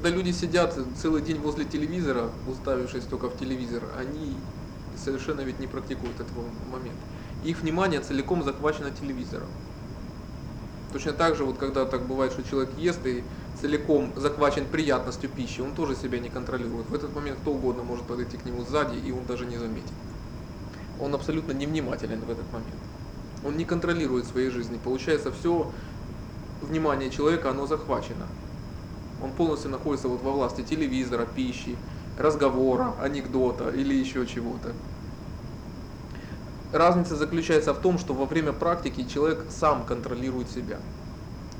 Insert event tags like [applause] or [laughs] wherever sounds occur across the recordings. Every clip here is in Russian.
Когда люди сидят целый день возле телевизора, уставившись только в телевизор, они совершенно ведь не практикуют этого момента. Их внимание целиком захвачено телевизором. Точно так же, вот когда так бывает, что человек ест и целиком захвачен приятностью пищи, он тоже себя не контролирует. В этот момент кто угодно может подойти к нему сзади, и он даже не заметит. Он абсолютно невнимателен в этот момент. Он не контролирует своей жизни. Получается, все внимание человека, оно захвачено. Он полностью находится вот во власти телевизора, пищи, разговора, анекдота или еще чего-то. Разница заключается в том, что во время практики человек сам контролирует себя.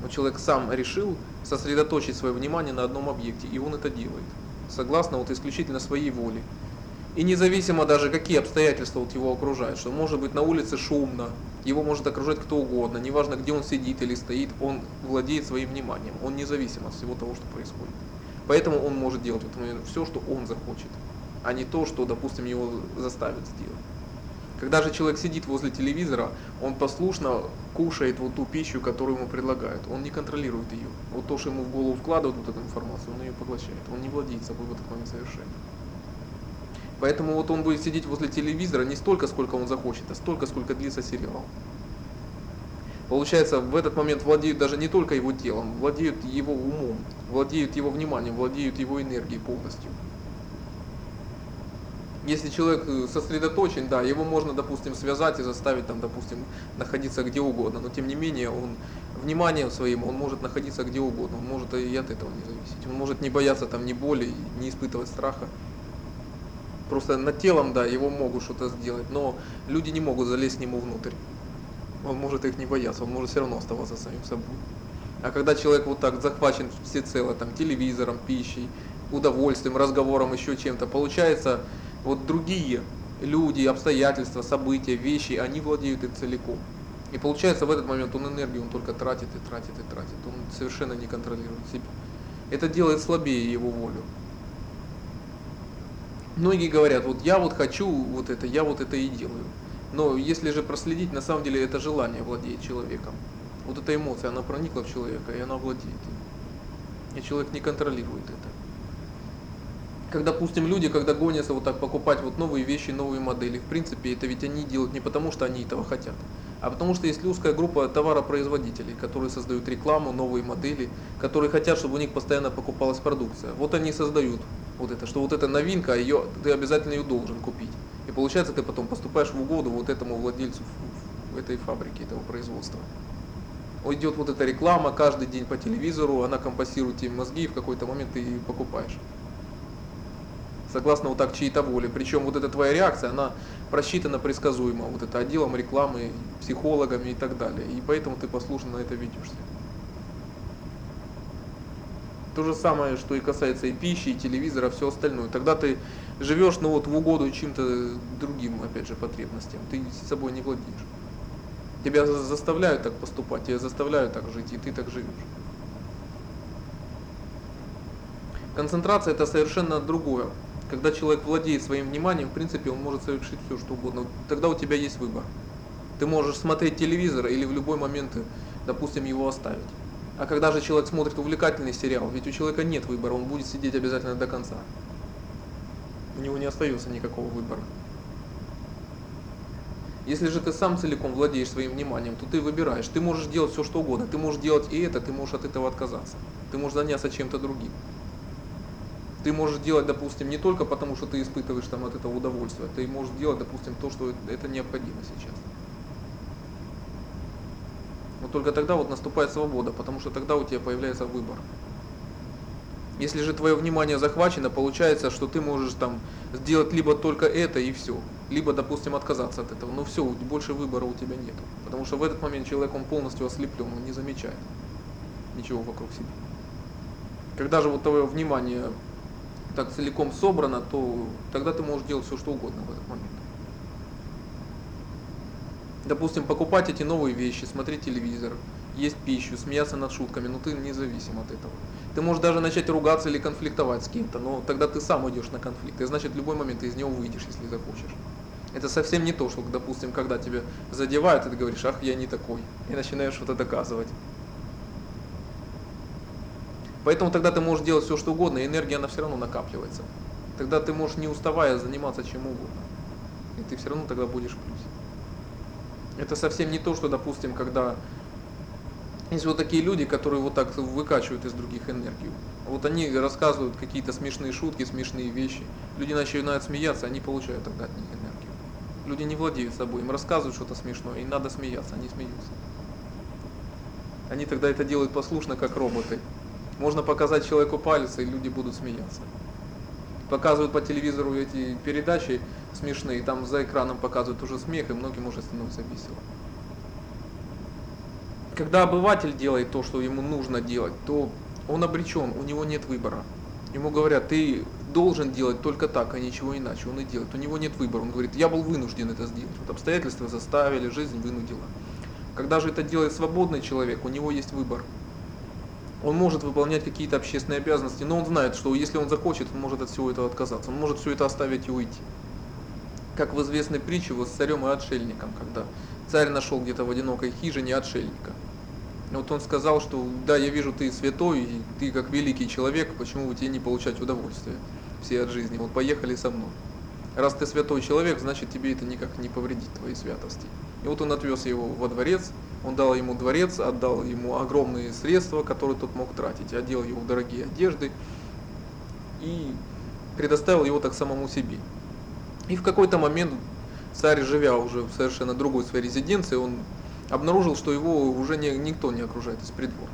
Человек сам решил сосредоточить свое внимание на одном объекте, и он это делает, согласно вот исключительно своей воле. И независимо даже, какие обстоятельства вот его окружают, что может быть на улице шумно, его может окружать кто угодно, неважно где он сидит или стоит, он владеет своим вниманием, он независим от всего того, что происходит. Поэтому он может делать в этот момент все, что он захочет, а не то, что, допустим, его заставят сделать. Когда же человек сидит возле телевизора, он послушно кушает вот ту пищу, которую ему предлагают. Он не контролирует ее. Вот то, что ему в голову вкладывают вот эту информацию, он ее поглощает. Он не владеет собой в этот момент совершенно. Поэтому вот он будет сидеть возле телевизора не столько, сколько он захочет, а столько, сколько длится сериал. Получается, в этот момент владеют даже не только его телом, владеют его умом, владеют его вниманием, владеют его энергией полностью. Если человек э, сосредоточен, да, его можно, допустим, связать и заставить, там, допустим, находиться где угодно, но тем не менее он вниманием своим он может находиться где угодно, он может и от этого не зависеть, он может не бояться там ни боли, не испытывать страха. Просто над телом, да, его могут что-то сделать, но люди не могут залезть к нему внутрь. Он может их не бояться, он может все равно оставаться самим собой. А когда человек вот так захвачен всецело там телевизором, пищей, удовольствием, разговором, еще чем-то, получается, вот другие люди, обстоятельства, события, вещи, они владеют им целиком. И получается в этот момент он энергию он только тратит и тратит и тратит. Он совершенно не контролирует себя. Это делает слабее его волю. Многие говорят, вот я вот хочу вот это, я вот это и делаю. Но если же проследить, на самом деле это желание владеет человеком. Вот эта эмоция, она проникла в человека, и она владеет им. И человек не контролирует это. Как, допустим, люди, когда гонятся вот так покупать вот новые вещи, новые модели, в принципе, это ведь они делают не потому, что они этого хотят, а потому что есть узкая группа товаропроизводителей, которые создают рекламу, новые модели, которые хотят, чтобы у них постоянно покупалась продукция. Вот они создают вот это, что вот эта новинка, ее, ты обязательно ее должен купить. И получается, ты потом поступаешь в угоду вот этому владельцу этой фабрики, этого производства. Идет вот эта реклама каждый день по телевизору, она компостирует тебе мозги, и в какой-то момент ты покупаешь. Согласно вот так чьей-то воле. Причем вот эта твоя реакция, она просчитана предсказуемо. Вот это отделом рекламы, психологами и так далее. И поэтому ты послушно на это ведешься. То же самое, что и касается и пищи, и телевизора, все остальное. Тогда ты живешь ну, вот, в угоду чьим-то другим, опять же, потребностям. Ты собой не владеешь. Тебя заставляют так поступать, тебя заставляют так жить, и ты так живешь. Концентрация это совершенно другое. Когда человек владеет своим вниманием, в принципе, он может совершить все, что угодно. Тогда у тебя есть выбор. Ты можешь смотреть телевизор или в любой момент, допустим, его оставить. А когда же человек смотрит увлекательный сериал, ведь у человека нет выбора, он будет сидеть обязательно до конца. У него не остается никакого выбора. Если же ты сам целиком владеешь своим вниманием, то ты выбираешь. Ты можешь делать все, что угодно. Ты можешь делать и это, ты можешь от этого отказаться. Ты можешь заняться чем-то другим. Ты можешь делать, допустим, не только потому, что ты испытываешь там от этого удовольствие, ты можешь делать, допустим, то, что это необходимо сейчас. Только тогда вот наступает свобода, потому что тогда у тебя появляется выбор. Если же твое внимание захвачено, получается, что ты можешь там сделать либо только это и все, либо, допустим, отказаться от этого. Но все, больше выбора у тебя нет. Потому что в этот момент человек, он полностью ослеплен, он не замечает ничего вокруг себя. Когда же вот твое внимание так целиком собрано, то тогда ты можешь делать все, что угодно в этот момент допустим, покупать эти новые вещи, смотреть телевизор, есть пищу, смеяться над шутками, но ты независим от этого. Ты можешь даже начать ругаться или конфликтовать с кем-то, но тогда ты сам идешь на конфликт, и значит в любой момент ты из него выйдешь, если захочешь. Это совсем не то, что, допустим, когда тебя задевают, и ты говоришь, ах, я не такой, и начинаешь что-то доказывать. Поэтому тогда ты можешь делать все, что угодно, и энергия, она все равно накапливается. Тогда ты можешь не уставая заниматься чем угодно. И ты все равно тогда будешь в плюсе. Это совсем не то, что, допустим, когда есть вот такие люди, которые вот так выкачивают из других энергию. Вот они рассказывают какие-то смешные шутки, смешные вещи. Люди начинают смеяться, они получают тогда от них энергию. Люди не владеют собой, им рассказывают что-то смешное, и надо смеяться, они смеются. Они тогда это делают послушно, как роботы. Можно показать человеку палец, и люди будут смеяться. Показывают по телевизору эти передачи смешные, там за экраном показывают уже смех, и многим уже становится весело. Когда обыватель делает то, что ему нужно делать, то он обречен, у него нет выбора. Ему говорят, ты должен делать только так, а ничего иначе. Он и делает. У него нет выбора. Он говорит, я был вынужден это сделать. Вот обстоятельства заставили, жизнь вынудила. Когда же это делает свободный человек, у него есть выбор. Он может выполнять какие-то общественные обязанности, но он знает, что если он захочет, он может от всего этого отказаться. Он может все это оставить и уйти. Как в известной притче вот с царем и отшельником, когда царь нашел где-то в одинокой хижине отшельника. Вот он сказал, что да, я вижу, ты святой, и ты как великий человек, почему бы тебе не получать удовольствие все от жизни? Вот поехали со мной. Раз ты святой человек, значит тебе это никак не повредит твоей святости. И вот он отвез его во дворец, он дал ему дворец, отдал ему огромные средства, которые тот мог тратить, одел его в дорогие одежды и предоставил его так самому себе. И в какой-то момент царь, живя уже в совершенно другой своей резиденции, он обнаружил, что его уже не, никто не окружает из придворных.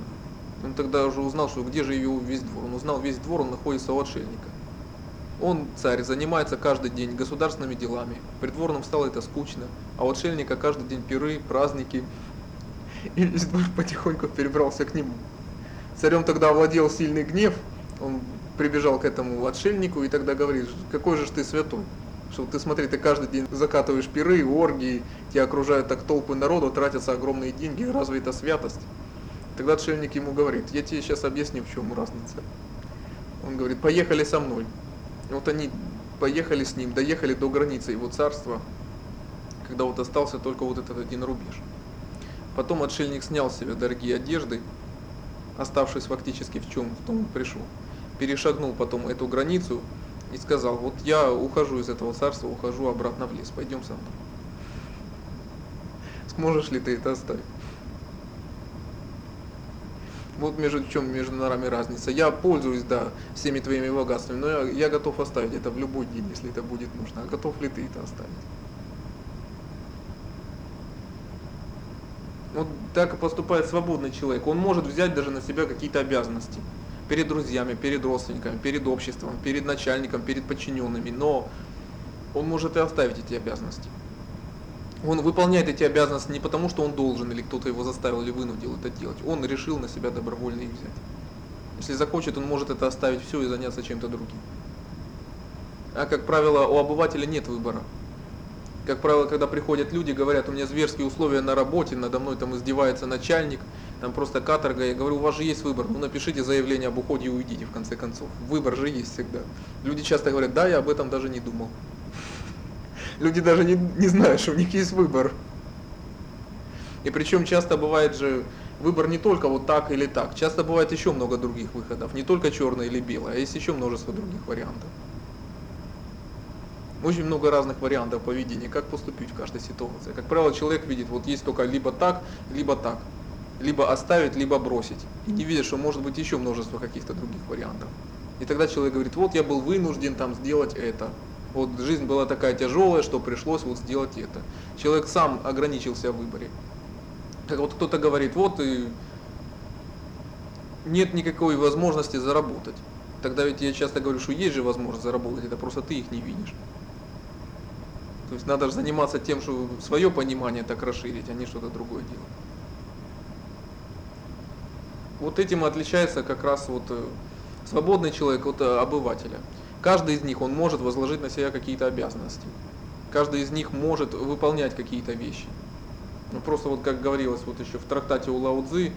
Он тогда уже узнал, что где же его весь двор. Он узнал весь двор, он находится у отшельника. Он, царь, занимается каждый день государственными делами. Придворным стало это скучно, а у отшельника каждый день пиры, праздники. И весь двор потихоньку перебрался к нему. Царем тогда овладел сильный гнев, он прибежал к этому отшельнику и тогда говорит, какой же ты святой, что ты смотри, ты каждый день закатываешь пиры, оргии, тебя окружают так толпы народу, тратятся огромные деньги, разве это святость? Тогда отшельник ему говорит, я тебе сейчас объясню, в чем разница. Он говорит, поехали со мной. Вот они поехали с ним, доехали до границы его царства, когда вот остался только вот этот один рубеж. Потом отшельник снял с себя дорогие одежды, оставшись фактически в чем в том пришел. Перешагнул потом эту границу и сказал, вот я ухожу из этого царства, ухожу обратно в лес, пойдем со мной. [laughs] Сможешь ли ты это оставить? Вот между чем между нами разница. Я пользуюсь, да, всеми твоими богатствами, но я, я готов оставить это в любой день, если это будет нужно. А готов ли ты это оставить? Вот так и поступает свободный человек. Он может взять даже на себя какие-то обязанности. Перед друзьями, перед родственниками, перед обществом, перед начальником, перед подчиненными. Но он может и оставить эти обязанности. Он выполняет эти обязанности не потому, что он должен, или кто-то его заставил или вынудил это делать. Он решил на себя добровольно их взять. Если захочет, он может это оставить все и заняться чем-то другим. А как правило, у обывателя нет выбора. Как правило, когда приходят люди, говорят, у меня зверские условия на работе, надо мной там издевается начальник, там просто каторга. Я говорю, у вас же есть выбор, ну напишите заявление об уходе и уйдите в конце концов. Выбор же есть всегда. Люди часто говорят, да, я об этом даже не думал люди даже не, не знают, что у них есть выбор. И причем часто бывает же выбор не только вот так или так. Часто бывает еще много других выходов. Не только черное или белое, а есть еще множество других вариантов. Очень много разных вариантов поведения, как поступить в каждой ситуации. Как правило, человек видит, вот есть только либо так, либо так. Либо оставить, либо бросить. И не видит, что может быть еще множество каких-то других вариантов. И тогда человек говорит, вот я был вынужден там сделать это. Вот жизнь была такая тяжелая, что пришлось вот сделать это. Человек сам ограничился в выборе. Как вот кто-то говорит, вот и нет никакой возможности заработать. Тогда ведь я часто говорю, что есть же возможность заработать, это просто ты их не видишь. То есть надо же заниматься тем, что свое понимание так расширить, а не что-то другое делать. Вот этим отличается как раз вот э, свободный человек от э, обывателя. Каждый из них, он может возложить на себя какие-то обязанности. Каждый из них может выполнять какие-то вещи. Ну, просто вот как говорилось вот еще в трактате у Лао Цзы,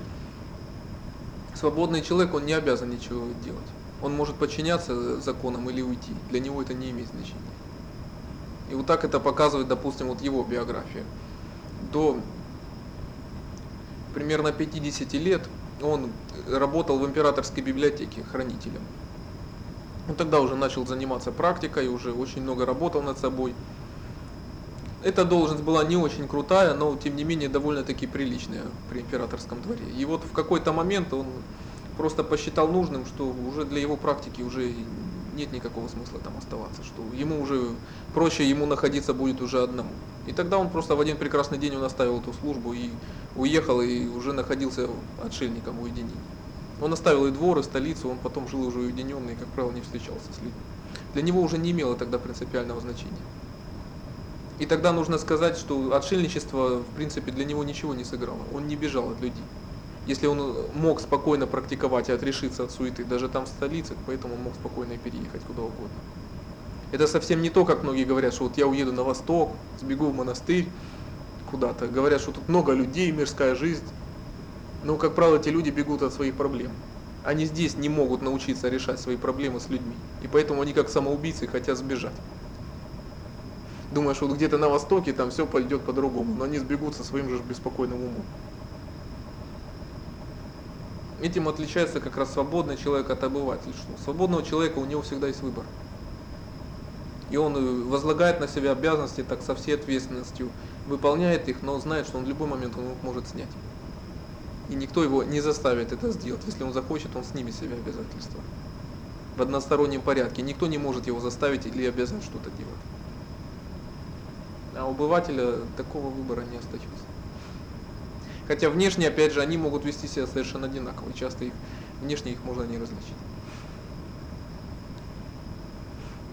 свободный человек, он не обязан ничего делать. Он может подчиняться законам или уйти. Для него это не имеет значения. И вот так это показывает, допустим, вот его биография. До примерно 50 лет он работал в императорской библиотеке хранителем. Он тогда уже начал заниматься практикой, уже очень много работал над собой. Эта должность была не очень крутая, но тем не менее довольно-таки приличная при императорском дворе. И вот в какой-то момент он просто посчитал нужным, что уже для его практики уже нет никакого смысла там оставаться, что ему уже проще ему находиться будет уже одному. И тогда он просто в один прекрасный день он оставил эту службу и уехал, и уже находился отшельником в уединении. Он оставил и двор, и столицу, он потом жил уже уединенный, и, как правило, не встречался с людьми. Для него уже не имело тогда принципиального значения. И тогда нужно сказать, что отшельничество, в принципе, для него ничего не сыграло. Он не бежал от людей. Если он мог спокойно практиковать и отрешиться от суеты, даже там в столице, поэтому он мог спокойно переехать куда угодно. Это совсем не то, как многие говорят, что вот я уеду на восток, сбегу в монастырь куда-то. Говорят, что тут много людей, мирская жизнь. Но, как правило, эти люди бегут от своих проблем. Они здесь не могут научиться решать свои проблемы с людьми. И поэтому они как самоубийцы хотят сбежать. Думая, что вот где-то на востоке там все пойдет по-другому, но они сбегут со своим же беспокойным умом. Этим отличается как раз свободный человек от обывателя. Что свободного человека у него всегда есть выбор. И он э, возлагает на себя обязанности так со всей ответственностью, выполняет их, но знает, что он в любой момент он их может снять. И никто его не заставит это сделать. Если он захочет, он снимет с себя обязательства. В одностороннем порядке. Никто не может его заставить или обязать что-то делать. А у обывателя такого выбора не остается. Хотя внешне, опять же, они могут вести себя совершенно одинаково. Часто их внешне их можно не различить.